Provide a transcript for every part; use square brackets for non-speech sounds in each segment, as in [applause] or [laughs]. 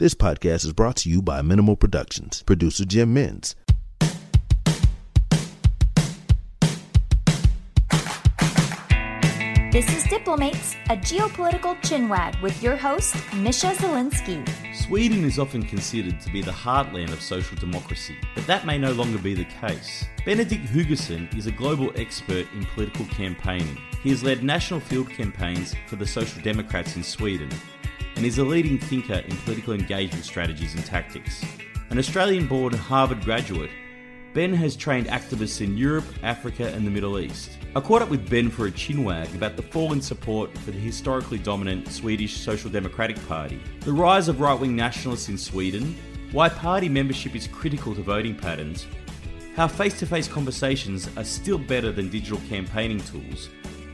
This podcast is brought to you by Minimal Productions. Producer Jim Mins. This is Diplomates, a geopolitical chinwag with your host, Misha Zelinsky. Sweden is often considered to be the heartland of social democracy, but that may no longer be the case. Benedict Hugosson is a global expert in political campaigning. He has led national field campaigns for the Social Democrats in Sweden and is a leading thinker in political engagement strategies and tactics. An Australian born Harvard graduate, Ben has trained activists in Europe, Africa, and the Middle East. I caught up with Ben for a chinwag about the fall in support for the historically dominant Swedish Social Democratic Party, the rise of right wing nationalists in Sweden, why party membership is critical to voting patterns, how face to face conversations are still better than digital campaigning tools,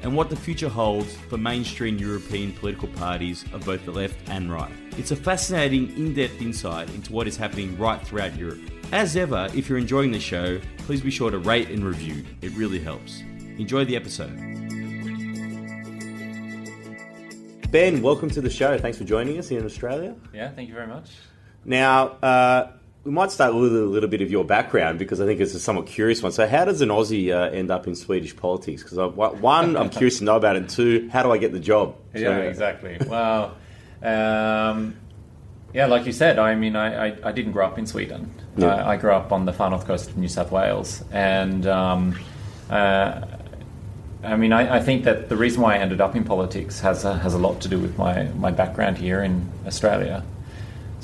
and what the future holds for mainstream European political parties of both the left and right. It's a fascinating, in depth insight into what is happening right throughout Europe. As ever, if you're enjoying the show, please be sure to rate and review, it really helps. Enjoy the episode. Ben, welcome to the show. Thanks for joining us here in Australia. Yeah, thank you very much. Now, uh, we might start with a little bit of your background because I think it's a somewhat curious one. So, how does an Aussie uh, end up in Swedish politics? Because one, I'm curious to know about it, and two, how do I get the job? Yeah, exactly. well, um, yeah, like you said, I mean, I, I, I didn't grow up in Sweden. Yeah. I, I, grew up on the far north coast of New South Wales, and um, uh, I mean, I, I, think that the reason why I ended up in politics has a, has a lot to do with my, my background here in Australia.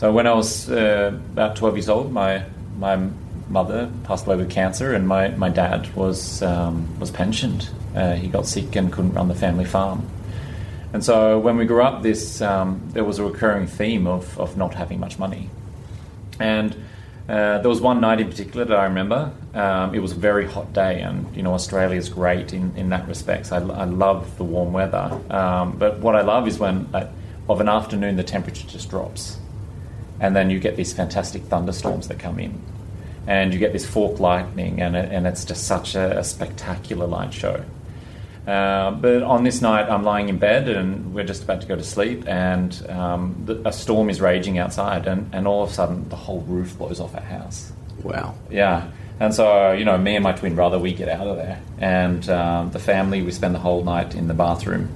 So when I was uh, about 12 years old, my my mother passed away with cancer, and my, my dad was um, was pensioned. Uh, he got sick and couldn't run the family farm. And so when we grew up, this um, there was a recurring theme of, of not having much money. And uh, there was one night in particular that I remember. Um, it was a very hot day, and you know Australia is great in, in that respect. I, I love the warm weather, um, but what I love is when of an afternoon the temperature just drops, and then you get these fantastic thunderstorms that come in, and you get this fork lightning, and it, and it's just such a, a spectacular light show. Uh, but on this night, I'm lying in bed and we're just about to go to sleep, and um, the, a storm is raging outside, and, and all of a sudden, the whole roof blows off our house. Wow. Yeah. And so, you know, me and my twin brother, we get out of there. And um, the family, we spend the whole night in the bathroom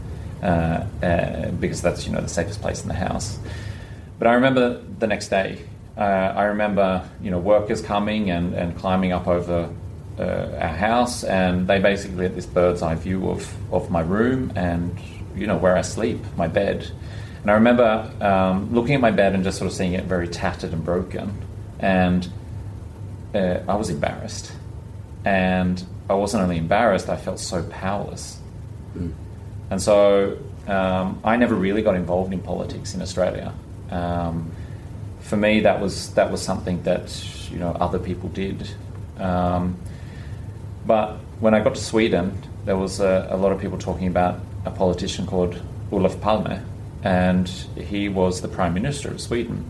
uh, uh, because that's, you know, the safest place in the house. But I remember the next day, uh, I remember, you know, workers coming and, and climbing up over uh, our house, and they basically had this bird's eye view of, of my room and you know where I sleep, my bed. And I remember um, looking at my bed and just sort of seeing it very tattered and broken, and uh, I was embarrassed. And I wasn't only embarrassed; I felt so powerless. Mm. And so um, I never really got involved in politics in Australia. Um, for me, that was that was something that you know other people did. Um, but when I got to Sweden, there was a, a lot of people talking about a politician called Olof Palme, and he was the prime minister of Sweden.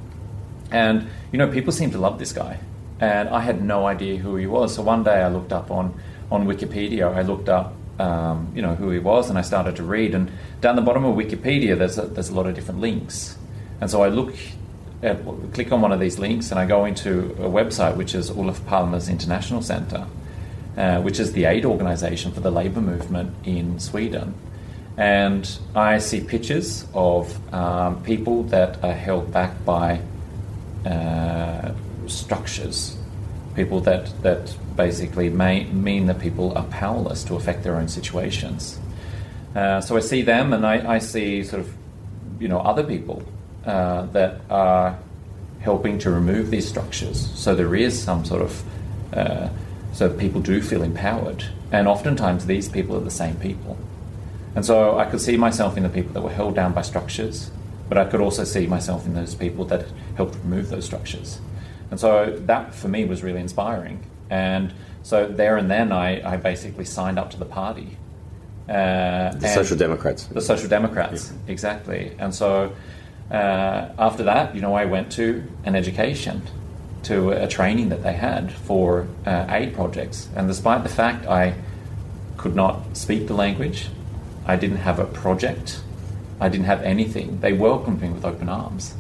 And you know, people seem to love this guy, and I had no idea who he was. So one day I looked up on on Wikipedia. I looked up, um, you know, who he was, and I started to read. And down the bottom of Wikipedia, there's a, there's a lot of different links. And so I look at, click on one of these links, and I go into a website which is Olof Palme's International Center uh, which is the aid organization for the labor movement in Sweden. And I see pictures of um, people that are held back by uh, structures, people that, that basically may, mean that people are powerless to affect their own situations. Uh, so I see them, and I, I, see sort of, you know, other people uh, that are helping to remove these structures. So there is some sort of uh, so people do feel empowered. And oftentimes these people are the same people. And so I could see myself in the people that were held down by structures, but I could also see myself in those people that helped remove those structures. And so that for me was really inspiring. And so there and then I, I basically signed up to the party. Uh, the Social Democrats. The Social Democrats, yeah. exactly. And so uh, after that, you know, I went to an education to a training that they had for uh, aid projects. And despite the fact I could not speak the language, I didn't have a project, I didn't have anything, they welcomed me with open arms.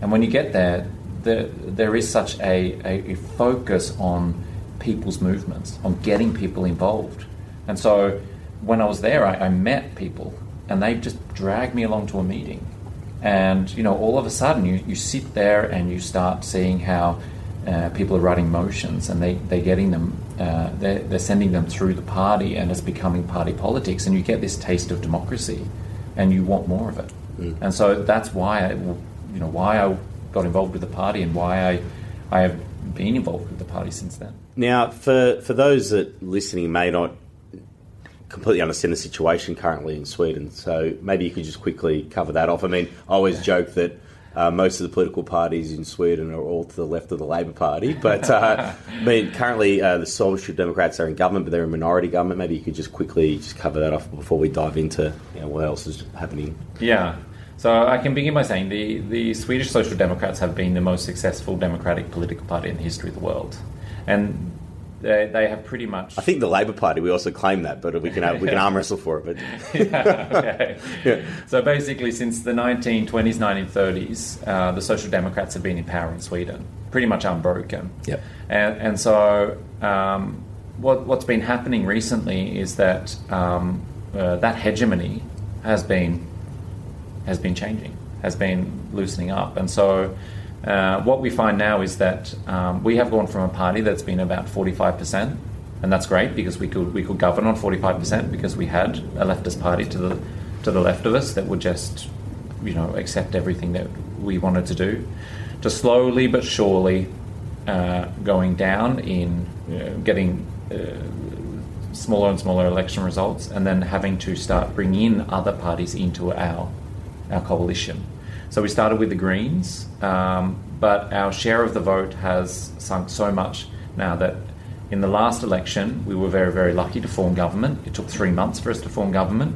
And when you get there, there, there is such a, a, a focus on people's movements, on getting people involved. And so when I was there, I, I met people and they just dragged me along to a meeting. And, you know, all of a sudden you, you sit there and you start seeing how uh, people are writing motions and they, they're getting them, uh, they're, they're sending them through the party and it's becoming party politics. And you get this taste of democracy and you want more of it. Mm. And so that's why I, you know, why I got involved with the party and why I, I have been involved with the party since then. Now, for, for those that listening may not completely understand the situation currently in Sweden, so maybe you could just quickly cover that off. I mean, I always joke that uh, most of the political parties in Sweden are all to the left of the Labor Party, [laughs] but uh, I mean, currently uh, the Social Democrats are in government, but they're in minority government. Maybe you could just quickly just cover that off before we dive into you know, what else is happening. Yeah. So I can begin by saying the, the Swedish Social Democrats have been the most successful democratic political party in the history of the world. And they, they have pretty much. I think the Labor Party, we also claim that, but we can, have, we can arm wrestle for it. But [laughs] yeah, okay. yeah. So basically, since the 1920s, 1930s, uh, the Social Democrats have been in power in Sweden, pretty much unbroken. Yep. And, and so um, what, what's been happening recently is that um, uh, that hegemony has been has been changing, has been loosening up. And so uh, what we find now is that um, we have gone from a party that's been about 45%, and that's great because we could, we could govern on 45% because we had a leftist party to the, to the left of us that would just you know, accept everything that we wanted to do, to slowly but surely uh, going down in uh, getting uh, smaller and smaller election results, and then having to start bringing in other parties into our our coalition. So we started with the Greens, um, but our share of the vote has sunk so much now that in the last election we were very, very lucky to form government. It took three months for us to form government.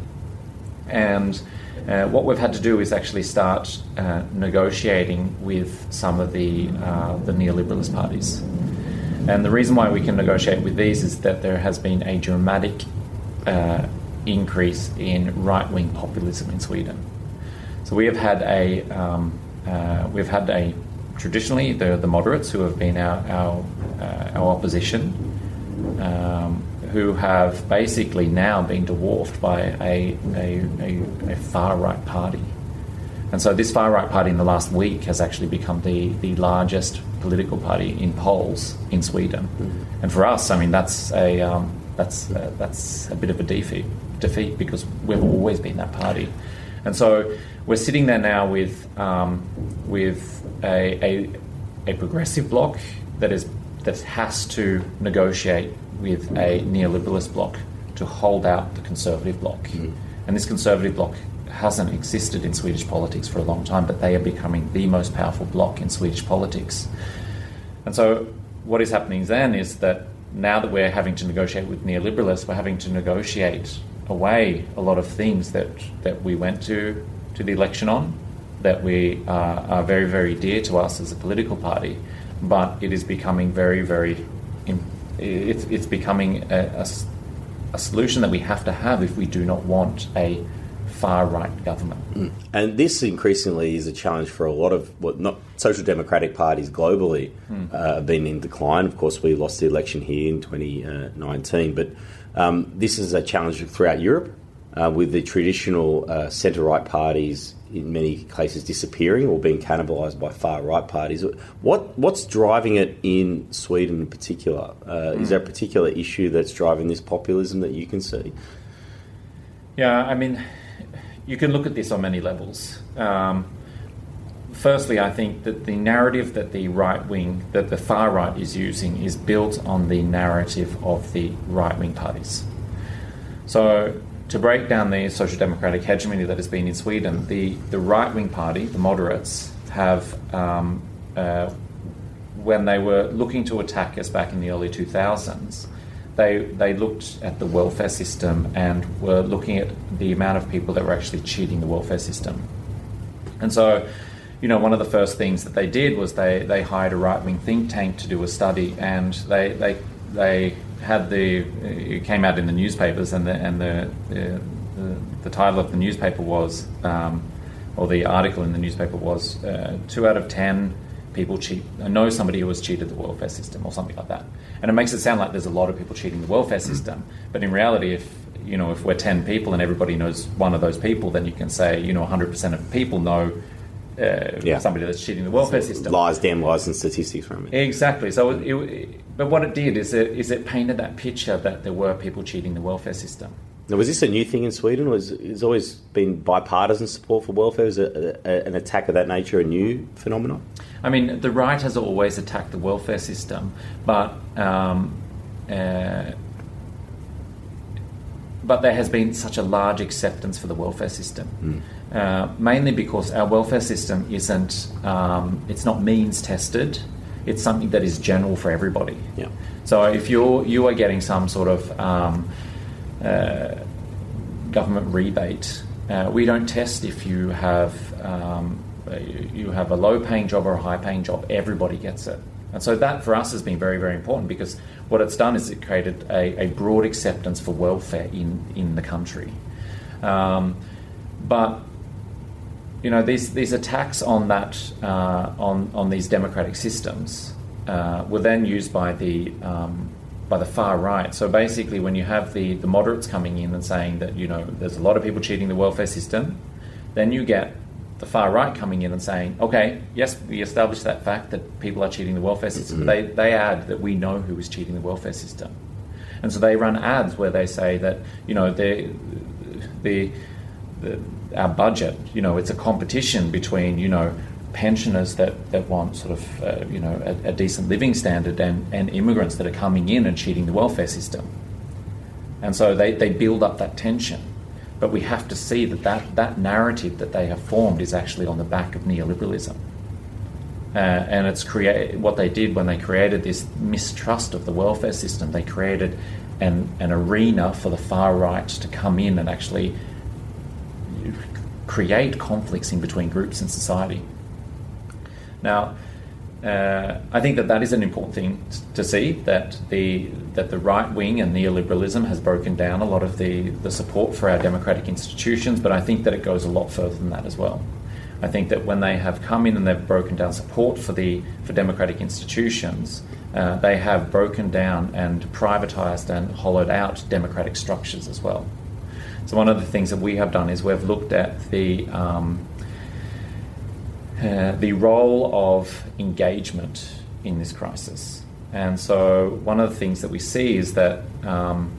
And uh, what we've had to do is actually start uh, negotiating with some of the, uh, the neoliberalist parties. And the reason why we can negotiate with these is that there has been a dramatic uh, increase in right wing populism in Sweden. So we have had a um, uh, we've had a traditionally the the moderates who have been our our, uh, our opposition, um, who have basically now been dwarfed by a a, a, a far right party. And so this far right party in the last week has actually become the, the largest political party in polls in Sweden. Mm-hmm. And for us, I mean, that's a, um, that's, uh, that's a bit of a defeat, defeat because we've always been that party. And so we're sitting there now with um, with a, a, a progressive bloc that is that has to negotiate with a neoliberalist bloc to hold out the conservative bloc. Mm. And this conservative bloc hasn't existed in Swedish politics for a long time, but they are becoming the most powerful bloc in Swedish politics. And so, what is happening then is that now that we're having to negotiate with neoliberalists, we're having to negotiate away a lot of things that, that we went to to the election on that we uh, are very, very dear to us as a political party, but it is becoming very, very, it's, it's becoming a, a, a solution that we have to have if we do not want a far right government. Mm. And this increasingly is a challenge for a lot of what not social democratic parties globally mm. uh, have been in decline. Of course, we lost the election here in 2019, but um, this is a challenge throughout Europe uh, with the traditional uh, centre right parties in many cases disappearing or being cannibalised by far right parties. What what's driving it in Sweden in particular? Uh, mm. Is there a particular issue that's driving this populism that you can see? Yeah, I mean, you can look at this on many levels. Um, firstly, I think that the narrative that the right wing, that the far right is using, is built on the narrative of the right wing parties. So to break down the social democratic hegemony that has been in Sweden, the, the right wing party, the moderates, have, um, uh, when they were looking to attack us back in the early 2000s, they, they looked at the welfare system and were looking at the amount of people that were actually cheating the welfare system. And so, you know, one of the first things that they did was they, they hired a right wing think tank to do a study, and they, they, they had the it came out in the newspapers, and the and the the, the, the title of the newspaper was um, or the article in the newspaper was uh, two out of ten people cheat I know somebody who has cheated the welfare system or something like that. And it makes it sound like there's a lot of people cheating the welfare system, but in reality, if you know if we're ten people and everybody knows one of those people, then you can say you know 100% of people know uh, Yeah. somebody that's cheating the welfare system. Lies, damn lies, and statistics from it. Exactly. So, it, it, but what it did is it, is it painted that picture that there were people cheating the welfare system. Now, was this a new thing in Sweden? Was it's always been bipartisan support for welfare? Is a, a, an attack of that nature a new phenomenon? I mean, the right has always attacked the welfare system, but um, uh, but there has been such a large acceptance for the welfare system, uh, mainly because our welfare system isn't um, it's not means tested. It's something that is general for everybody. Yeah. So if you're you are getting some sort of um, uh, government rebate, uh, we don't test if you have um, you have a low-paying job or a high-paying job. Everybody gets it, and so that for us has been very very important because what it's done is it created a, a broad acceptance for welfare in in the country. Um, but you know these these attacks on that uh, on on these democratic systems uh, were then used by the um, by the far right. So basically, when you have the the moderates coming in and saying that you know there's a lot of people cheating the welfare system, then you get the far right coming in and saying, okay, yes, we established that fact that people are cheating the welfare system. But they they add that we know who is cheating the welfare system, and so they run ads where they say that you know the the the, our budget. You know, it's a competition between you know pensioners that, that want sort of uh, you know a, a decent living standard and, and immigrants that are coming in and cheating the welfare system. And so they, they build up that tension. But we have to see that, that that narrative that they have formed is actually on the back of neoliberalism. Uh, and it's create what they did when they created this mistrust of the welfare system. They created an, an arena for the far right to come in and actually create conflicts in between groups in society. Now, uh, I think that that is an important thing to see that the that the right wing and neoliberalism has broken down a lot of the, the support for our democratic institutions, but I think that it goes a lot further than that as well. I think that when they have come in and they've broken down support for the for democratic institutions, uh, they have broken down and privatized and hollowed out democratic structures as well. So one of the things that we have done is we've looked at the um, uh, the role of engagement in this crisis. And so, one of the things that we see is that um,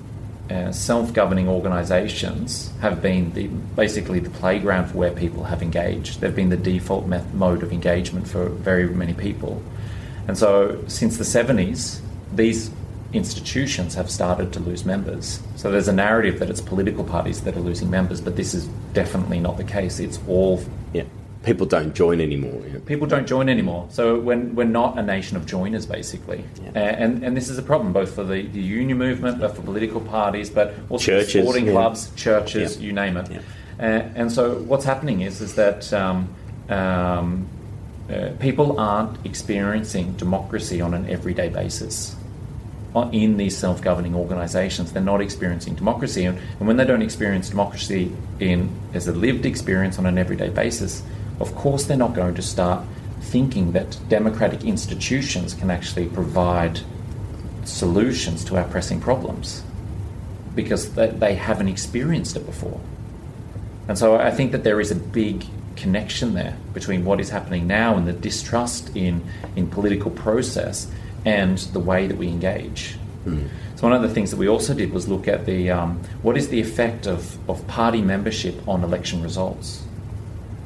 uh, self governing organisations have been the, basically the playground for where people have engaged. They've been the default met- mode of engagement for very many people. And so, since the 70s, these institutions have started to lose members. So, there's a narrative that it's political parties that are losing members, but this is definitely not the case. It's all Yeah. People don't join anymore. Yeah. people don't join anymore. So when we're not a nation of joiners, basically, Yeah. and and this is a problem both for the, the union movement, but for political parties, but also Churches, sporting yeah. clubs, churches, you name it. Uh, and so what's happening is is that. Um, um, uh, people aren't experiencing democracy on an everyday basis in these self-governing organisations. They're not experiencing democracy, and, and when they don't experience democracy in as a lived experience on an everyday basis, of course they're not going to start thinking that democratic institutions can actually provide solutions to our pressing problems because they, they haven't experienced it before. And so I think that there is a big connection there between what is happening now and the distrust in, in political process and the way that we engage. So one of the things that we also did was look at the um, what is the effect of, of party membership on election results.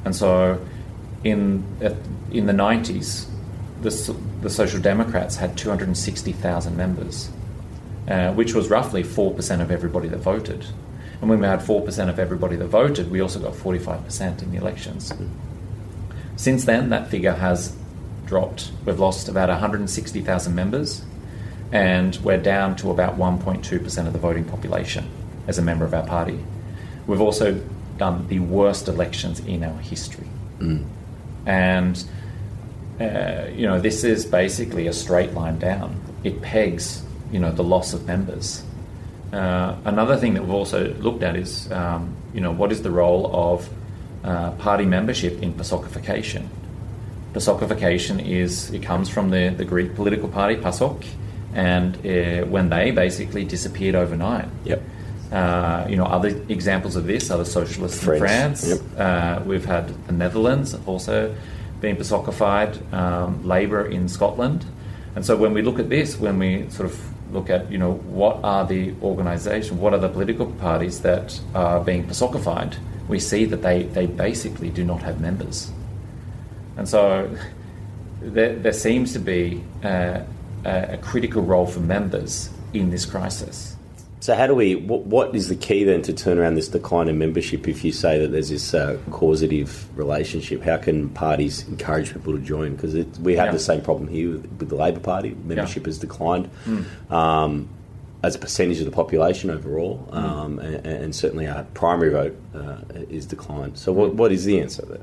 And so in uh, in the 90s, the, the Social Democrats had 260,000 members, uh, which was roughly 4% of everybody that voted. And when we had 4% of everybody that voted, we also got 45% in the elections. Since then, that figure has dropped. We've lost about 160,000 members, and we're down to about 1.2% of the voting population as a member of our party. We've also done the worst elections in our history. And, uh, you know, this is basically a straight line down. It pegs, you know, the loss of members. Uh, another thing that we've also looked at is, um, you know, what is the role of uh, party membership in PASOKification. PASOKification is it comes from the, the Greek political party PASOK, and uh, when they basically disappeared overnight. Yep. Uh, you know, other examples of this are the socialists in France, France. yep. Uh, we've had the Netherlands also been PASOKified, um, Labour in Scotland. And so when we look at this, when we sort of look at, you know, what are the organisations, what are the political parties that are being PASOKified, we see that they, they basically do not have members. And so there, there seems to be uh, a, a critical role for members in this crisis. So how do we? What, what is the key then to turn around this decline in membership? If you say that there's this uh, causative relationship, how can parties encourage people to join? Because we have Yeah. the same problem here with, with the Labor Party. Membership has declined um, as a percentage of the population overall, um, and, and certainly our primary vote uh, is declined. So what, what is the answer there?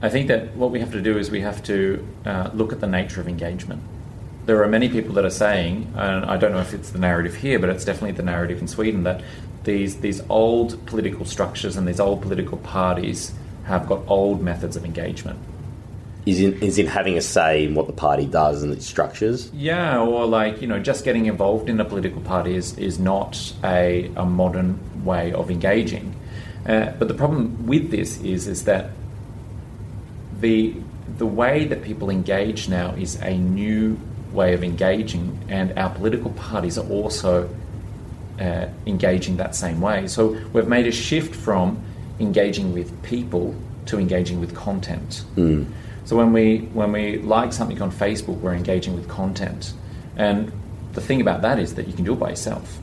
I think that what we have to do is we have to uh, look at the nature of engagement. There are many people that are saying, and I don't know if it's the narrative here, but it's definitely the narrative in Sweden, that these, these old political structures and these old political parties have got old methods of engagement. Is in, is in having a say in what the party does and its structures. Yeah, or like, you know, just getting involved in a political party is, is not a, a modern way of engaging. Uh, but the problem with this is, is that the, the way that people engage now is a new way of engaging, and our political parties are also uh, engaging that same way. So we've made a shift from engaging with people to engaging with content. So when we when we like something on Facebook, we're engaging with content, and the thing about that is that you can do it by yourself.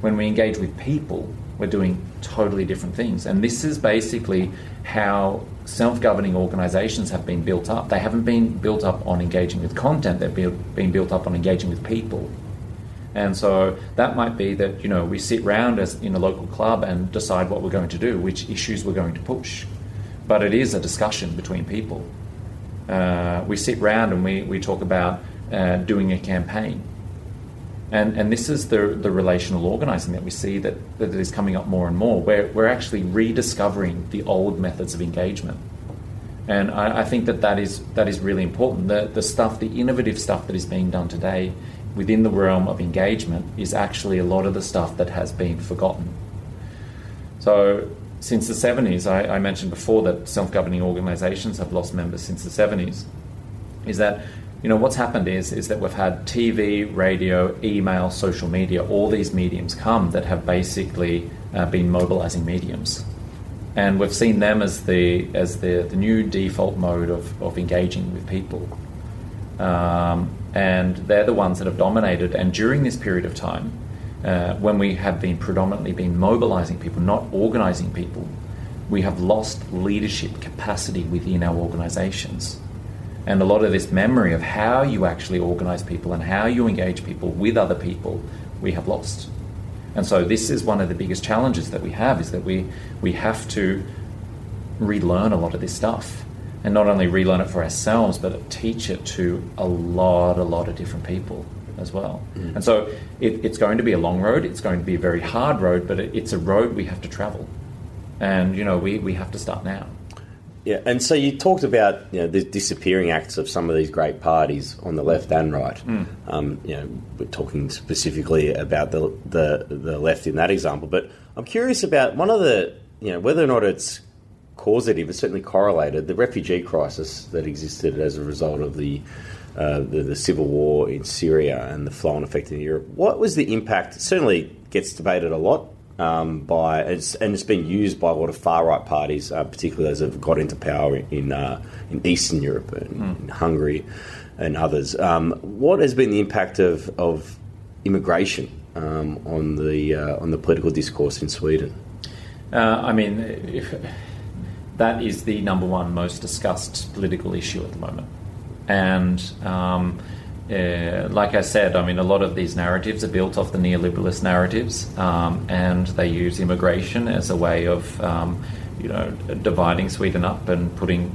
When we engage with people, we're doing totally different things, and this is basically how self-governing organisations have been built up. They haven't been built up on engaging with content; they've been, been built up on engaging with people. And so that might be that you know we sit round as in a local club and decide what we're going to do, which issues we're going to push. But it is a discussion between people. Uh, we sit round and we, we talk about uh, doing a campaign. And, and this is the, the relational organising that we see that, that is coming up more and more, where we're actually rediscovering the old methods of engagement. And I, I think that that is, that is really important. The, the stuff, the innovative stuff that is being done today within the realm of engagement is actually a lot of the stuff that has been forgotten. So, since the 70s, I, I mentioned before that self governing organisations have lost members since the 70s. Is that, you know, what's happened is, is that we've had TV, radio, email, social media, all these mediums come that have basically uh, been mobilising mediums. And we've seen them as the, as the, the new default mode of, of engaging with people. Um, and they're the ones that have dominated. And during this period of time, uh, when we have been predominantly been mobilizing people, not organizing people, we have lost leadership capacity within our organizations. And a lot of this memory of how you actually organize people and how you engage people with other people, we have lost. And so this is one of the biggest challenges that we have is that we, we have to relearn a lot of this stuff. And not only relearn it for ourselves, but teach it to a lot, a lot of different people as well. Mm. And so it, it's going to be a long road, it's going to be a very hard road, but it, it's a road we have to travel. And, you know, we, we have to start now. Yeah, and so you talked about you know the disappearing acts of some of these great parties on the left and right. Um, you know, we're talking specifically about the, the the left in that example, but I'm curious about one of the you know whether or not it's causative, it's certainly correlated. The refugee crisis that existed as a result of the uh, the, the civil war in Syria and the flow and effect in Europe. What was the impact? It certainly gets debated a lot um, by it's, and it's been used by a lot of far right parties, uh, particularly those that have got into power in uh, in Eastern Europe and in Hungary and others. Um, what has been the impact of, of immigration um, on the uh, on the political discourse in Sweden? Uh, I mean, if, that is the number one most discussed political issue at the moment. And um, uh, like I said, I mean, a lot of these narratives are built off the neoliberalist narratives, um, and they use immigration as a way of, um, you know, dividing Sweden up and putting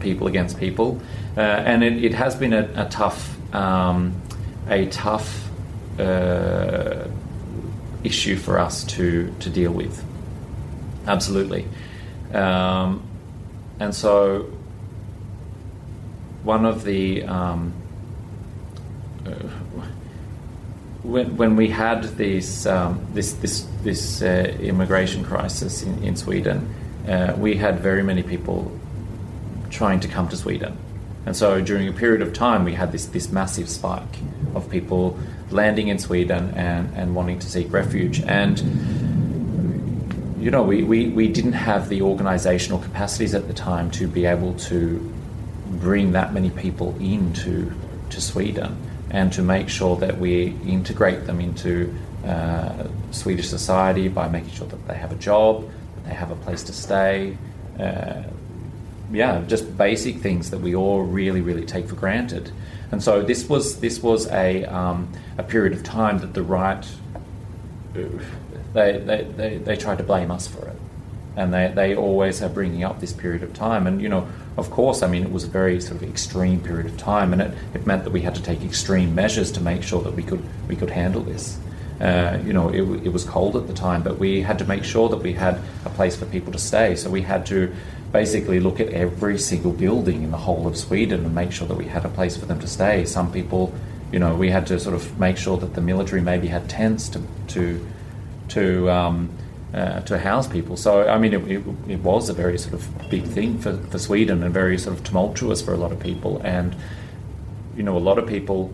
people against people. Uh, and it, it has been a, a tough, um, a tough uh, issue for us to to deal with. Absolutely. Um, and so, one of the um, when, when we had this um, this this this uh, immigration crisis in, in Sweden, uh, we had very many people trying to come to Sweden, and so during a period of time, we had this this massive spike of people landing in Sweden and, and wanting to seek refuge. And you know, we, we, we didn't have the organizational capacities at the time to be able to bring that many people into to Sweden and to make sure that we integrate them into uh, Swedish society by making sure that they have a job, that they have a place to stay. Uh, yeah, just basic things that we all really, really take for granted. And so this was this was a um, a period of time that the right they, they, they, they tried to blame us for it. And they, they always are bringing up this period of time. And, you know, of course, I mean, it was a very sort of extreme period of time, and it, it meant that we had to take extreme measures to make sure that we could, we could handle this. Uh, you know, it, it was cold at the time, but we had to make sure that we had a place for people to stay. So we had to basically look at every single building in the whole of Sweden and make sure that we had a place for them to stay. Some people, you know, we had to sort of make sure that the military maybe had tents to, to to um, uh, to house people. So I mean, it, it, it, was a very sort of big thing for, for Sweden and very sort of tumultuous for a lot of people. And you know, a lot of people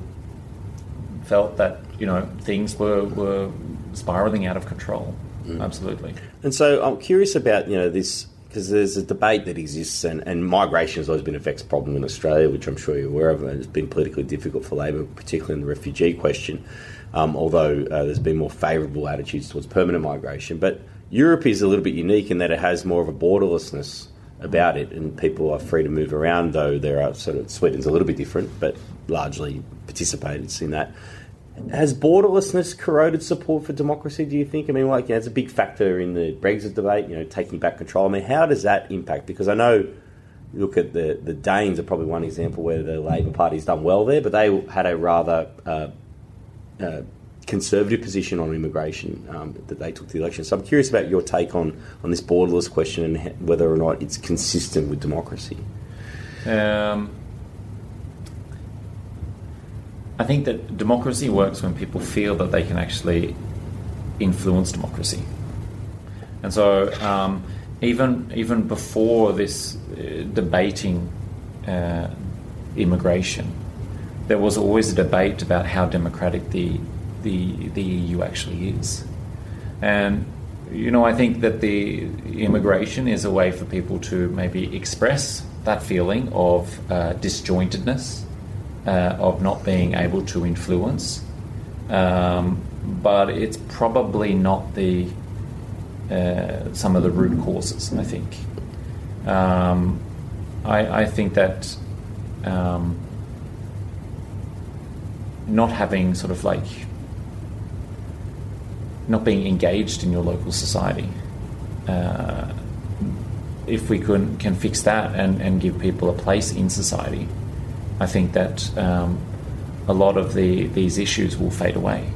felt that you know things were were spiraling out of control. Mm. Absolutely. And so I'm curious about you know this because there's a debate that exists, and, and migration has always been a vexed problem in Australia, which I'm sure you're aware of, and it's been politically difficult for Labor, particularly in the refugee question um, although uh, there's been more favourable attitudes towards permanent migration. But Europe is a little bit unique in that it has more of a borderlessness about it, and people are free to move around. Though there are sort of Sweden's a little bit different, but largely participates in that. Has borderlessness corroded support for democracy? Do you think? I mean, like, it's a big factor in the Brexit debate. You know, taking back control. I mean, how does that impact? Because I know look at the the Danes are probably one example where the Labor Party's done well there, but they had a rather uh, uh, conservative position on immigration um, that they took to the election. So I'm curious about your take on, on this borderless question and whether or not it's consistent with democracy. Um, I think that democracy works when people feel that they can actually influence democracy. And so, um, even even before this uh, debating uh, immigration, there was always a debate about how democratic the the the EU actually is, and you know I think that the immigration is a way for people to maybe express that feeling of uh, disjointedness, of not being able to influence, um, but it's probably not the uh, some of the root causes. I think. Um, I, I, think that. Um, not having sort of like not being engaged in your local society. Uh, if we can, can fix that and, and give people a place in society, I think that um, a lot of the, these issues will fade away.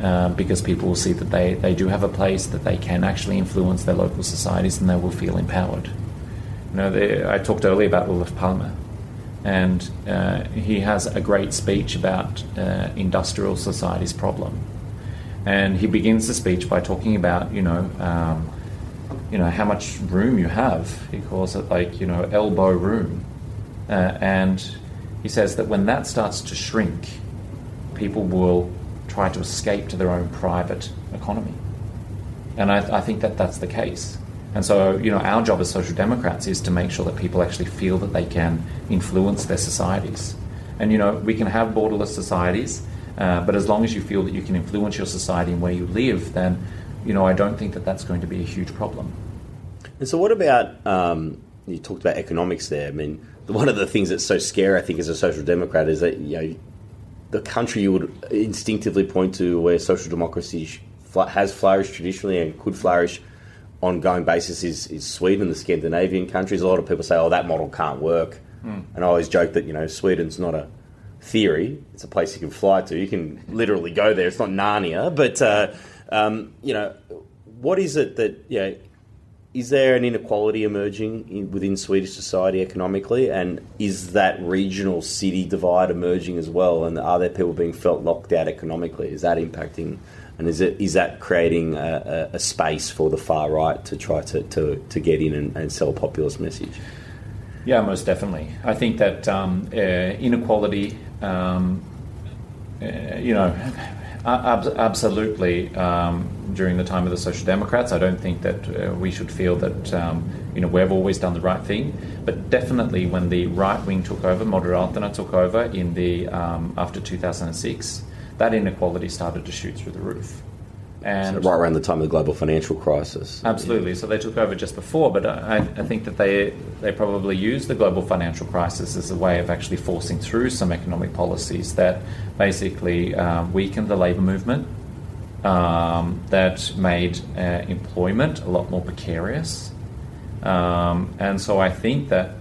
Uh, because people will see that they, they do have a place, that they can actually influence their local societies, and they will feel empowered. You know, they, I talked earlier about Olof Palme and uh, he has a great speech about uh, industrial society's problem. And he begins the speech by talking about, you know, um, you know how much room you have. He calls it like, you know, elbow room, uh, and he says that when that starts to shrink, people will try to escape to their own private economy. And I, I think that that's the case. And so, you know, our job as social democrats is to make sure that people actually feel that they can influence their societies. And, you know, we can have borderless societies, uh, but as long as you feel that you can influence your society and where you live, then, you know, I don't think that that's going to be a huge problem. And so, what about um, you talked about economics there? I mean, one of the things that's so scary, I think, as a social democrat, is that you know the country you would instinctively point to where social democracy has flourished traditionally and could flourish ongoing basis is, is Sweden, the Scandinavian countries. A lot of people say, oh, that model can't work. Mm. And I always joke that, you know, Sweden's not a theory, it's a place you can fly to. You can [laughs] literally go there. It's not Narnia. But, uh, um, you know, what is it that, you know, is there an inequality emerging in, within Swedish society economically, and is that regional city divide emerging as well? And are there people being felt locked out economically? Is that impacting? And is it is that creating a, a, a space for the far right to try to, to, to get in and, and sell a populist message? Yeah, most definitely. I think that um, uh, inequality, um, uh, you know, ab- absolutely. Um, during the time of the Social Democrats, I don't think that uh, we should feel that um, you know we've always done the right thing. But definitely, when the right wing took over, Moderaterna took over in the um, after 2006, that inequality started to shoot through the roof. And so right around the time of the global financial crisis. Absolutely. Yeah. So they took over just before, but I, I, think that they they probably used the global financial crisis as a way of actually forcing through some economic policies that basically um, weakened the labour movement, um, that made uh, employment a lot more precarious, um, and so I think that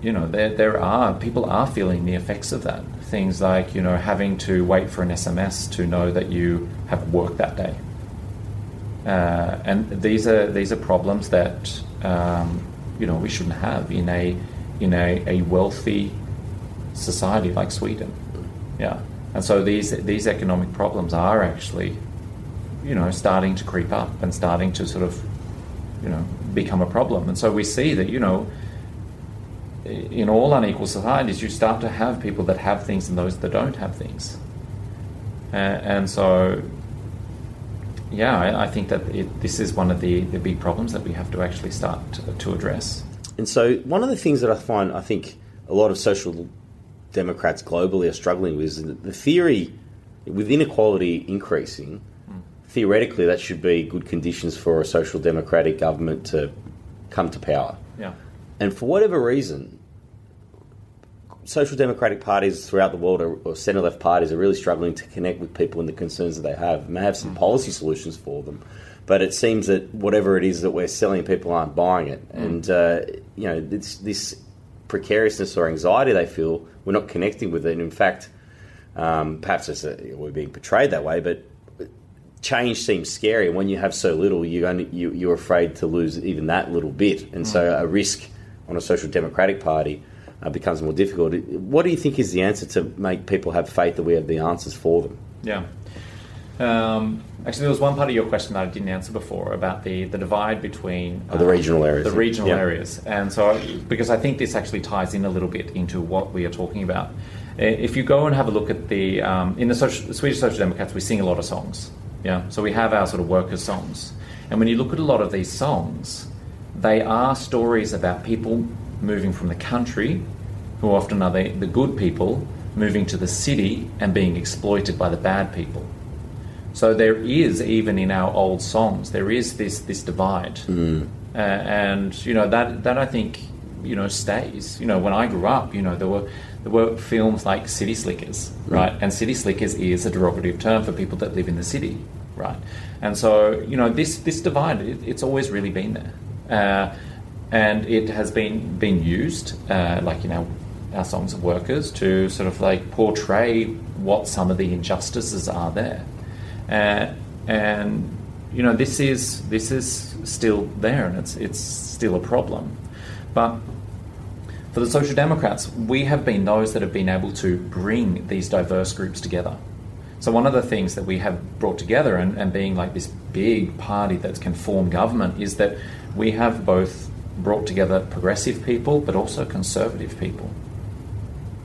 you know there there are people are feeling the effects of that things like you know having to wait for an SMS to know that you have work that day. Uh, and these are these are problems that um, you know we shouldn't have in a in a, a wealthy society like Sweden. Yeah, and so these these economic problems are actually you know starting to creep up and starting to sort of you know become a problem. And so we see that you know in all unequal societies, you start to have people that have things and those that don't have things. Uh, and so, yeah, I, I think that it, this is one of the, the big problems that we have to actually start to, to address. And so, one of the things that I find, I think a lot of social democrats globally are struggling with is the theory with inequality increasing, mm. theoretically, that should be good conditions for a social democratic government to come to power. Yeah. And for whatever reason, social democratic parties throughout the world or, or centre left parties are really struggling to connect with people and the concerns that they have. And they have some mm. policy solutions for them, but it seems that whatever it is that we're selling, people aren't buying it. Mm. And uh, you know, this, this precariousness or anxiety they feel, we're not connecting with it. And in fact, um, perhaps a, we're being portrayed that way, but change seems scary. And when you have so little, you only, you, you're afraid to lose even that little bit. And mm. so a risk on a social democratic party uh, becomes more difficult. What do you think is the answer to make people have faith that we have the answers for them? Yeah. Um, actually, there was one part of your question that I didn't answer before about the, the divide between oh, the um, regional areas. The regional yeah. areas, and so because I think this actually ties in a little bit into what we are talking about. If you go and have a look at the um, in the social, Swedish Social Democrats, we sing a lot of songs. Yeah, so we have our sort of workers' songs, and when you look at a lot of these songs, they are stories about people moving from the country, who often are the, the good people, moving to the city and being exploited by the bad people. So there is, even in our old songs, there is this this divide, mm. uh, and you know that that I think you know stays. You know, when I grew up, you know there were there were films like City Slickers, mm. right? And City Slickers is a derogative term for people that live in the city, right? And so you know this this divide, it, it's always really been there. Uh, and it has been been used, uh, like you know, our songs of workers, to sort of like portray what some of the injustices are there, uh, and you know this is this is still there, and it's it's still a problem, but. For the Social Democrats, we have been those that have been able to bring these diverse groups together. So, one of the things that we have brought together and, and being like this big party that can form government is that we have both brought together progressive people but also conservative people.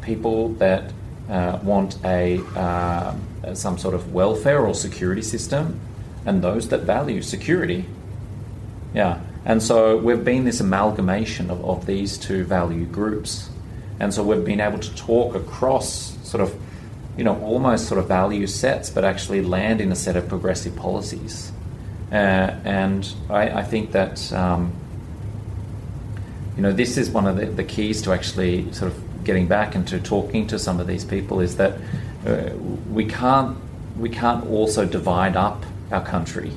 People that uh, want a uh, some sort of welfare or security system, and those that value security. Yeah, and so we've been this amalgamation of, of these two value groups, and so we've been able to talk across sort of, you know, almost sort of value sets, but actually land in a set of progressive policies. Uh, and I, I, think that um, you know, this is one of the, the, keys to actually sort of getting back into talking to some of these people is that uh, we can't we can't also divide up our country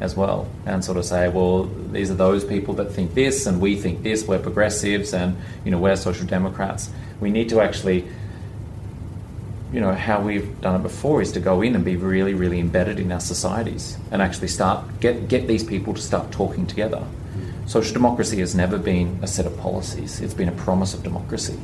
as well and sort of say, well, these are those people that think this and we think this. We're progressives and you know we're social democrats. We need to actually you know, how we've done it before is to go in and be really, really embedded in our societies and actually start get get these people to start talking together. Social democracy has never been a set of policies. It's been a promise of democracy.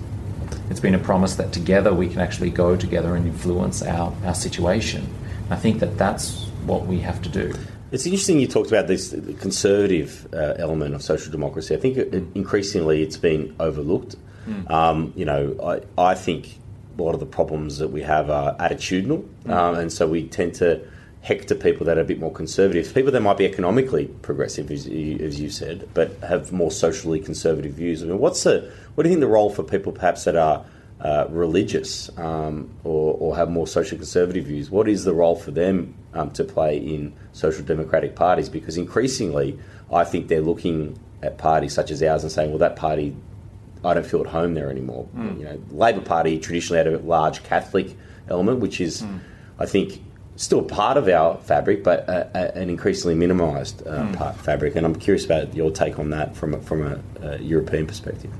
It's been a promise that together we can actually go together and influence our, our situation. And I think that that's what we have to do. It's interesting you talked about this conservative uh, element of social democracy. I think it, increasingly it's been overlooked. Mm. Um, you know, I, I think a lot of the problems that we have are attitudinal, mm. um, and so we tend to hector people that are a bit more conservative, people that might be economically progressive, as you, as you said, but have more socially conservative views. I mean, what's the what do you think the role for people perhaps that are uh, religious um, or, or, have more social conservative views? What is the role for them um, to play in social democratic parties? Because increasingly, I think they're looking at parties such as ours and saying, well, that party, I don't feel at home there anymore. Mm. You know, Labor Party traditionally had a large Catholic element, which is, mm. I think, still part of our fabric, but a, a, an increasingly minimised uh, mm. part fabric. And I'm curious about your take on that from a, from a, a European perspective.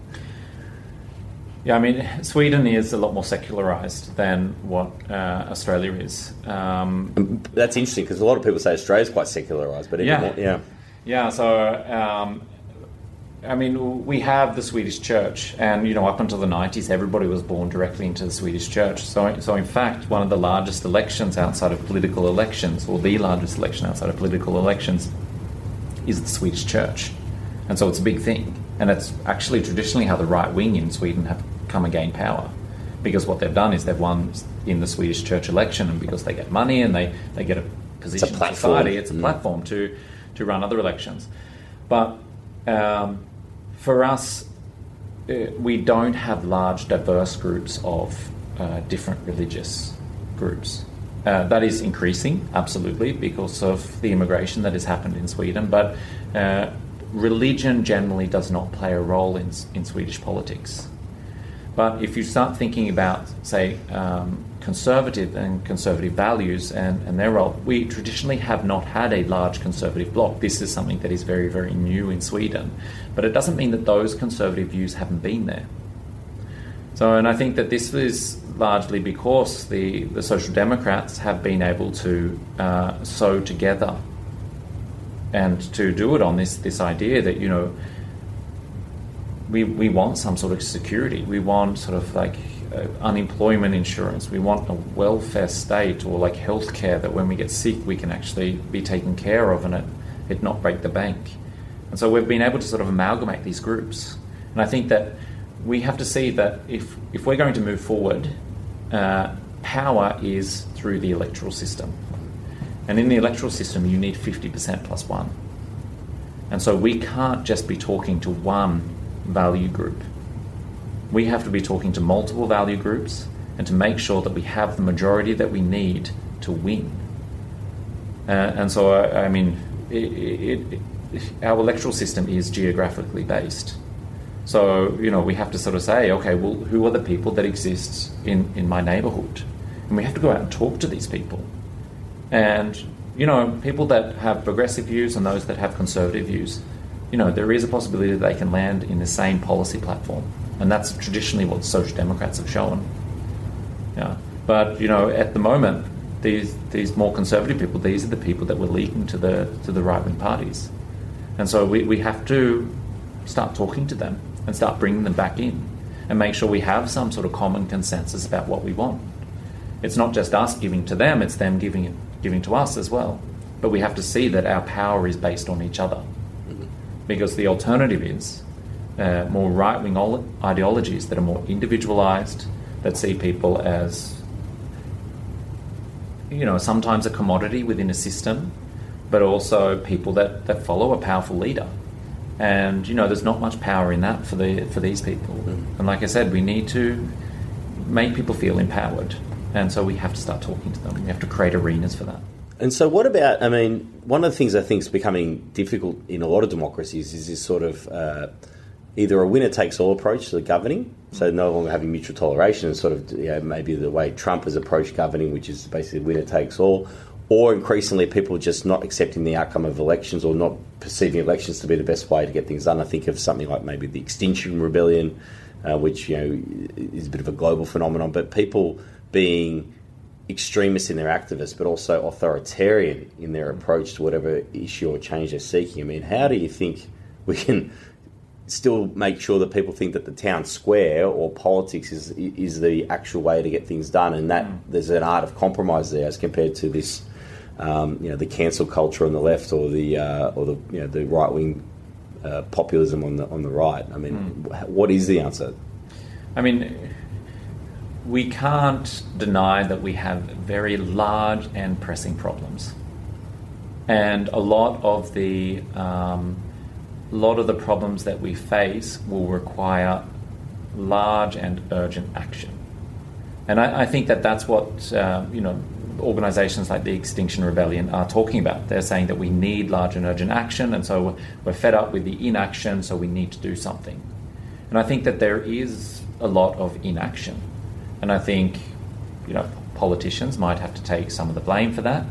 Yeah, I mean, Sweden is a lot more secularized than what uh, Australia is. Um, That's interesting because a lot of people say Australia is quite secularized, but yeah, more, yeah, yeah. So, um, I mean, we have the Swedish Church, and you know, up until the '90s, everybody was born directly into the Swedish Church. So, so in fact, one of the largest elections outside of political elections, or the largest election outside of political elections, is the Swedish Church, and so it's a big thing. And it's actually traditionally how the right wing in Sweden have come and gained power. Because what they've done is they've won in the Swedish church election, and because they get money and they, they get a position a in society, it's a mm. platform to, to run other elections. But um, for us, uh, we don't have large, diverse groups of uh, different religious groups. Uh, that is increasing, absolutely, because of the immigration that has happened in Sweden. But uh, religion generally does not play a role in, in Swedish politics. But if you start thinking about, say, um, conservative and conservative values and, and their role, we traditionally have not had a large conservative bloc. This is something that is very, very new in Sweden. But it doesn't mean that those conservative views haven't been there. So, and I think that this is largely because the, the Social Democrats have been able to uh, sew together and to do it on this, this idea that, you know, we, we want some sort of security. We want sort of like unemployment insurance. We want a welfare state or like healthcare that when we get sick we can actually be taken care of and it, it not break the bank. And so we've been able to sort of amalgamate these groups. And I think that we have to see that if, if we're going to move forward, uh, power is through the electoral system. And in the electoral system, you need 50% plus one. And so we can't just be talking to one value group. We have to be talking to multiple value groups and to make sure that we have the majority that we need to win. Uh, and so, I, I mean, it, it, it, our electoral system is geographically based. So, you know, we have to sort of say, okay, well, who are the people that exist in, in my neighborhood? And we have to go out and talk to these people. And, you know, people that have progressive views and those that have conservative views, you know, there is a possibility that they can land in the same policy platform. And that's traditionally what social democrats have shown. Yeah. But, you know, at the moment, these, these more conservative people, these are the people that were leaking to the, to the right wing parties. And so we, we have to start talking to them and start bringing them back in and make sure we have some sort of common consensus about what we want. It's not just us giving to them, it's them giving, giving to us as well. But we have to see that our power is based on each other because the alternative is uh, more right wing ideologies that are more individualized, that see people as, you know, sometimes a commodity within a system, but also people that, that follow a powerful leader. And, you know, there's not much power in that for, the, for these people. Mm. And like I said, we need to make people feel empowered. And so we have to start talking to them. We have to create arenas for that. And so, what about? I mean, one of the things I think is becoming difficult in a lot of democracies is this sort of uh, either a winner takes all approach to governing, so no longer having mutual toleration, and sort of you know, maybe the way Trump has approached governing, which is basically winner takes all, or increasingly people just not accepting the outcome of elections or not perceiving elections to be the best way to get things done. I think of something like maybe the Extinction Rebellion, uh, which you know is a bit of a global phenomenon, but people being extremists in their activists, but also authoritarian in their approach to whatever issue or change they're seeking. I mean, how do you think we can still make sure that people think that the town square or politics is is the actual way to get things done, and that there's an art of compromise there as compared to this, um, you know, the cancel culture on the left or the uh, or the you know the right wing uh, populism on the on the right. I mean, wh- what is the answer? I mean, we can't deny that we have very large and pressing problems, and a lot of the um, lot of the problems that we face will require large and urgent action. And I, I think that that's what uh, you know organisations like the Extinction Rebellion are talking about. They're saying that we need large and urgent action, and so we're fed up with the inaction, so we need to do something. And I think that there is a lot of inaction, and I think you know politicians might have to take some of the blame for that,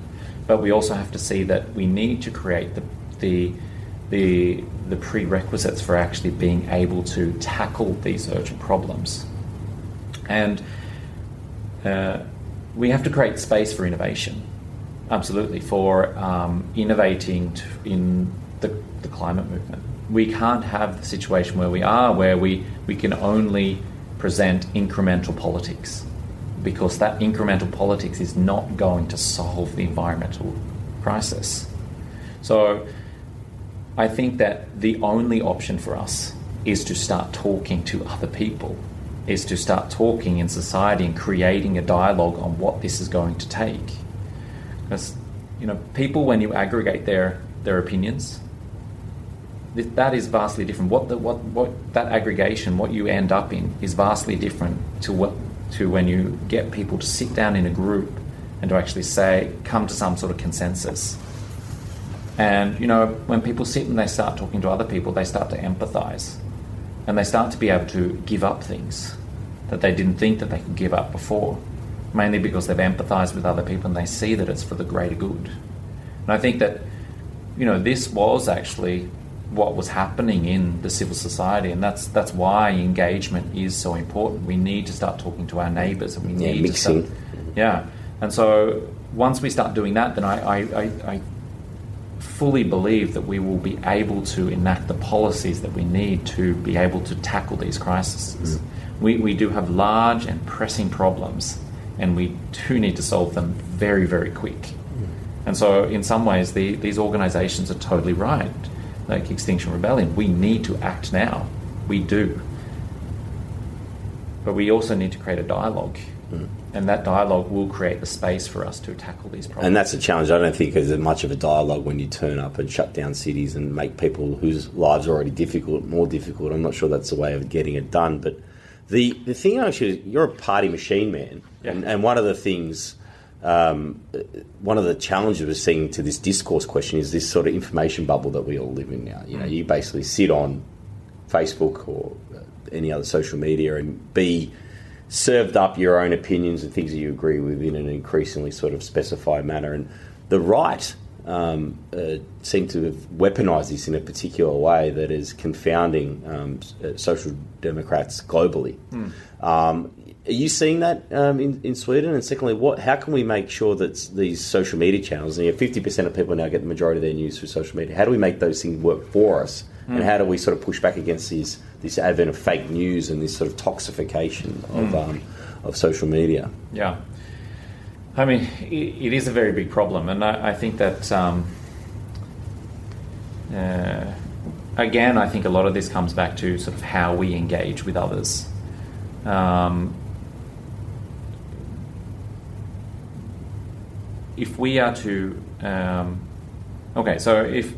but we also have to see that we need to create the the the, the prerequisites for actually being able to tackle these urgent problems. And uh, we have to create space for innovation, absolutely, for um, innovating to, in the, the climate movement. We can't have the situation where we are, where we, we can only present incremental politics, because that incremental politics is not going to solve the environmental crisis. So, I think that the only option for us is to start talking to other people, is to start talking in society and creating a dialogue on what this is going to take. Because, you know, people, when you aggregate their, their opinions, that is vastly different. What, the, what, what that aggregation, what you end up in, is vastly different to, what, to when you get people to sit down in a group and to actually say, come to some sort of consensus. And you know, when people sit and they start talking to other people, they start to empathize, and they start to be able to give up things that they didn't think that they could give up before, mainly because they've empathized with other people and they see that it's for the greater good. And I think that you know this was actually what was happening in the civil society, and that's that's why engagement is so important. We need to start talking to our neighbours, and we Yeah, need mixing. to start, yeah. And so once we start doing that, then I, I, I, I fully believe that we will be able to enact the policies that we need to be able to tackle these crises. Mm. We, we do have large and pressing problems, and we do need to solve them very, very quick. Mm. And so, in some ways, the, these organizations are totally right. Like Extinction Rebellion, we need to act now. We do. But we also need to create a dialogue. Mm-hmm. And that dialogue will create the space for us to tackle these problems. And that's a challenge. I don't think there's much of a dialogue when you turn up and shut down cities and make people whose lives are already difficult more difficult. I'm not sure that's the way of getting it done. But the the thing actually, you're a party machine man, Yeah. and, and one of the things, um, one of the challenges we're seeing to this discourse question is this sort of information bubble that we all live in now. You know, you basically sit on Facebook or uh, any other social media and be served up your own opinions and things that you agree with in an increasingly sort of specified manner. And the right um, uh, seem to have weaponized this in a particular way that is confounding um, uh, social democrats globally. Um, are you seeing that um, in, in Sweden? And secondly, what how can we make sure that these social media channels, and fifty percent of people now get the majority of their news through social media, how do we make those things work for us? And how do we sort of push back against these, this advent of fake news and this sort of toxification of, um, of social media? Yeah. I mean, it, it is a very big problem, and I, I think that, um, uh, again, I think a lot of this comes back to sort of how we engage with others. Um, if we are to, um, okay, so if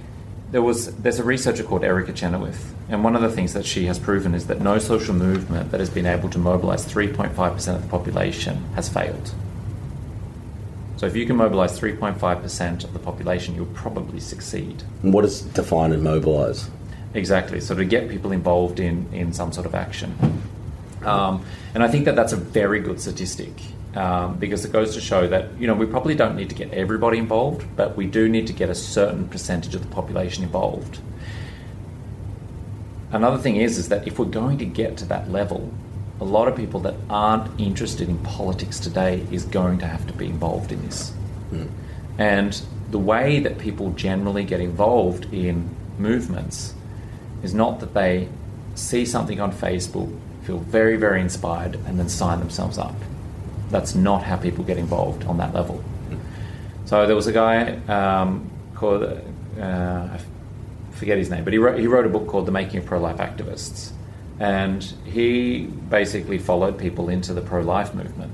there was, there's a researcher called Erica Chenoweth, and one of the things that she has proven is that no social movement that has been able to mobilize 3.5% of the population has failed. So if you can mobilize 3.5% of the population, you'll probably succeed. And what does define and mobilise? Exactly. So to get people involved in, in some sort of action. Um, and I think that that's a very good statistic um, because it goes to show that, you know, we probably don't need to get everybody involved, but we do need to get a certain percentage of the population involved. Another thing is, is that if we're going to get to that level, a lot of people that aren't interested in politics today is going to have to be involved in this. And the way that people generally get involved in movements is not that they see something on Facebook, feel very, very inspired, and then sign themselves up. That's not how people get involved on that level. So there was a guy um, called, uh, I forget his name, but he wrote, he wrote a book called The Making of Pro Life Activists. And he basically followed people into the pro life movement.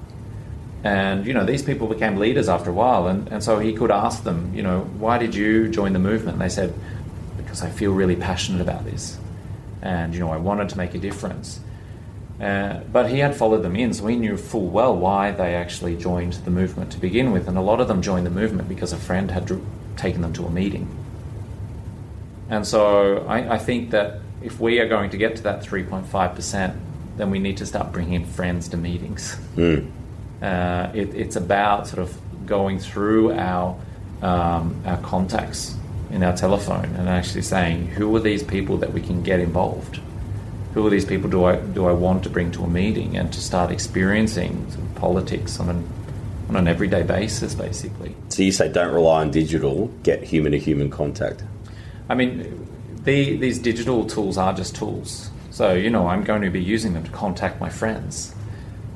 And, you know, these people became leaders after a while. And, and so he could ask them, you know, why did you join the movement? And they said, because I feel really passionate about this. And, you know, I wanted to make a difference. Uh, but he had followed them in, so he knew full well why they actually joined the movement to begin with. And a lot of them joined the movement because a friend had taken them to a meeting. And so I, I think that if we are going to get to that 3.5%, then we need to start bringing friends to meetings. Uh, it, it's about sort of going through our, um, our contacts in our telephone and actually saying, who are these people that we can get involved? Who are these people do I, do I want to bring to a meeting and to start experiencing sort of politics on an, on an everyday basis, basically? So you say don't rely on digital, get human to human contact. I mean, the, these digital tools are just tools. So, you know, I'm going to be using them to contact my friends.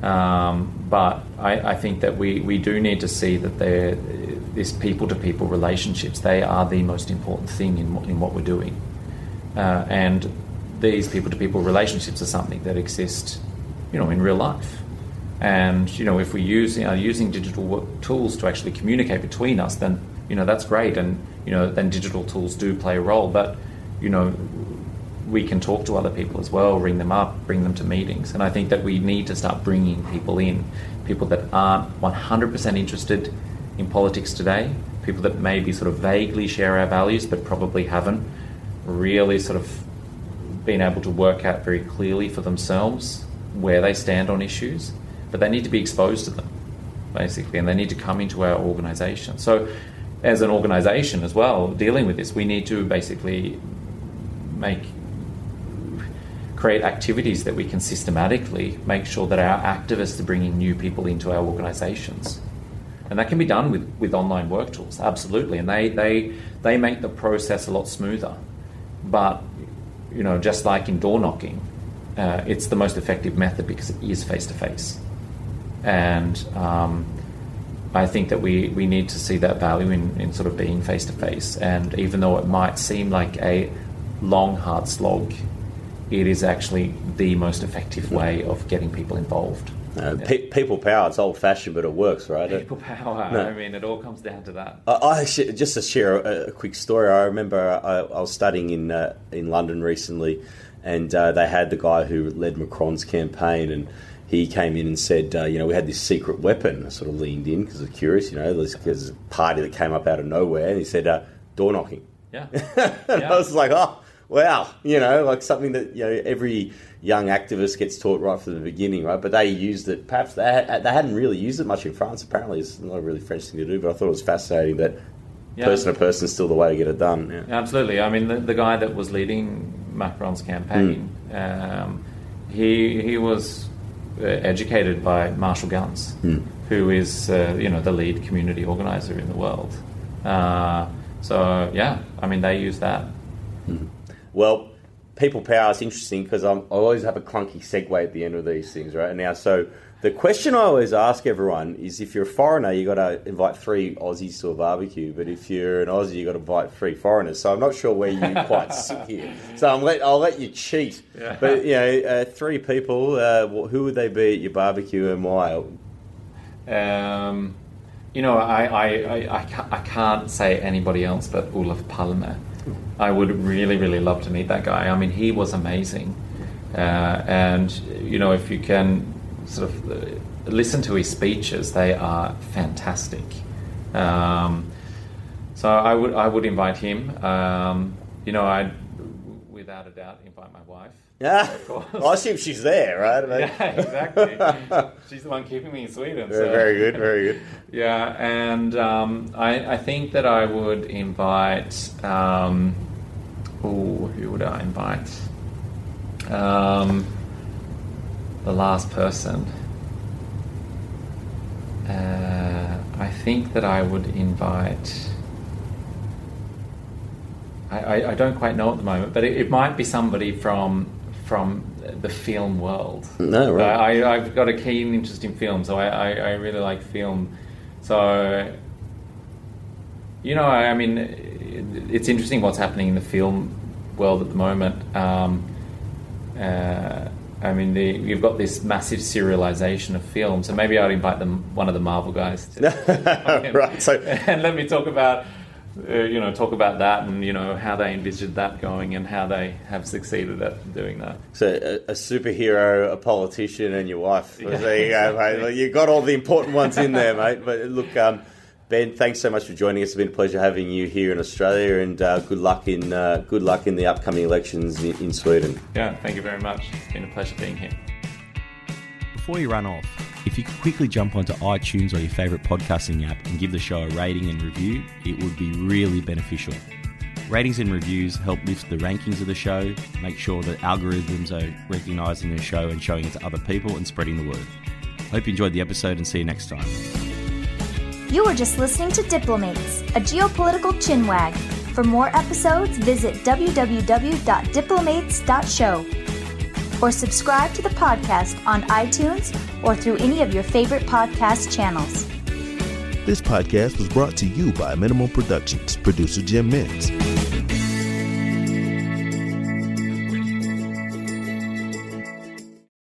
Um, but I, I think that we, we do need to see that they're, this people to people relationships, they are the most important thing in, what- in what we're doing. Uh, and these people to people relationships are something that exist, you know, in real life. And you know, if we use are using digital tools to actually communicate between us, then you know that's great. And you know, then digital tools do play a role. But you know, we can talk to other people as well, ring them up, bring them to meetings. And I think that we need to start bringing people in, people that aren't 100% interested in politics today, people that maybe sort of vaguely share our values but probably haven't really sort of been able to work out very clearly for themselves where they stand on issues, but they need to be exposed to them, basically, and they need to come into our organisation. So, as an organisation as well, dealing with this, we need to basically make create activities that we can systematically make sure that our activists are bringing new people into our organisations. And that can be done with, with online work tools, absolutely. And they, they, they make the process a lot smoother. But, you know, just like in door knocking, uh, it's the most effective method because it is face to face. And um, I think that we, we need to see that value in, in sort of being face to face. And even though it might seem like a long, hard slog, it is actually the most effective way of getting people involved. Uh, pe- people power, it's old fashioned, but it works, right? People power. No. I mean, it all comes down to that. I, I sh- just to share a, a quick story. I remember I, I was studying in uh, in London recently, and uh, they had the guy who led Macron's campaign, and he came in and said, uh, you know, we had this secret weapon. I sort of leaned in because I was curious, you know, there's, there's a party that came up out of nowhere, and he said, uh, door knocking. Yeah. [laughs] and Yeah. I was like, oh, wow, you know, like something that you know every young activist gets taught right from the beginning, right? But they used it. Perhaps they had, they hadn't really used it much in France. Apparently, it's not a really French thing to do. But I thought it was fascinating that Yeah. person to person is still the way to get it done. Yeah. Absolutely. I mean, the, the guy that was leading Macron's campaign, um, he he was uh, educated by Marshall Ganz, who is uh, you know the lead community organizer in the world. Uh, so yeah, I mean they use that. Well, people power is interesting because I always have a clunky segue at the end of these things, right? Now, so the question I always ask everyone is if you're a foreigner, you got to invite three Aussies to a barbecue, but if you're an Aussie, you got to invite three foreigners. So I'm not sure where you [laughs] quite sit here. So I'm let, I'll let you cheat. Yeah. But you know, uh, three people, uh, who would they be at your barbecue and why? Um, you know, I, I, I, I, I can't say anybody else but Olof Palme. I would really, really love to meet that guy. I mean, he was amazing. Uh, and, you know, if you can sort of uh, listen to his speeches, they are fantastic. Um, so I would, I would invite him. Um, you know, I'd without a doubt invite my wife. Yeah, course. I assume she's there, right? I mean- Yeah, exactly. [laughs] She's the one keeping me in Sweden. Very, so- very good, very good. Yeah, and um, I, I think that I would invite. Um, oh, who would I invite? Um, the last person. Uh, I think that I would invite. I, I, I don't quite know at the moment, but it, it might be somebody from from the film world. No, right. I, I've got a keen interest in film, so I, I, I really like film. So, you know, I, I mean, it, it's interesting what's happening in the film world at the moment. Um, uh, I mean, the, you've got this massive serialization of film, so maybe I'd invite them, one of the Marvel guys, to [laughs] right. So, [laughs] and let me talk about, uh, you know, talk about that and you know how they envisioned that going and how they have succeeded at doing that. so a, a superhero, a politician, and your wife. [laughs] Yeah, there you go, exactly. mate. You got all the important ones in there, mate. But look, um, Ben, thanks so much for joining us. It's been a pleasure having you here in Australia, and uh, good luck in uh, good luck in the upcoming elections in, in Sweden. Yeah, thank you very much. It's been a pleasure being here. Before you run off, if you could quickly jump onto iTunes or your favourite podcasting app and give the show a rating and review, it would be really beneficial. Ratings and reviews help lift the rankings of the show, make sure that algorithms are recognising the show and showing it to other people and spreading the word. Hope you enjoyed the episode and see you next time. You were just listening to Diplomates, a geopolitical chinwag. For more episodes, visit www.diplomates.show or subscribe to the podcast on iTunes or through any of your favorite podcast channels. This podcast was brought to you by Minimal Productions, producer Jim Mintz.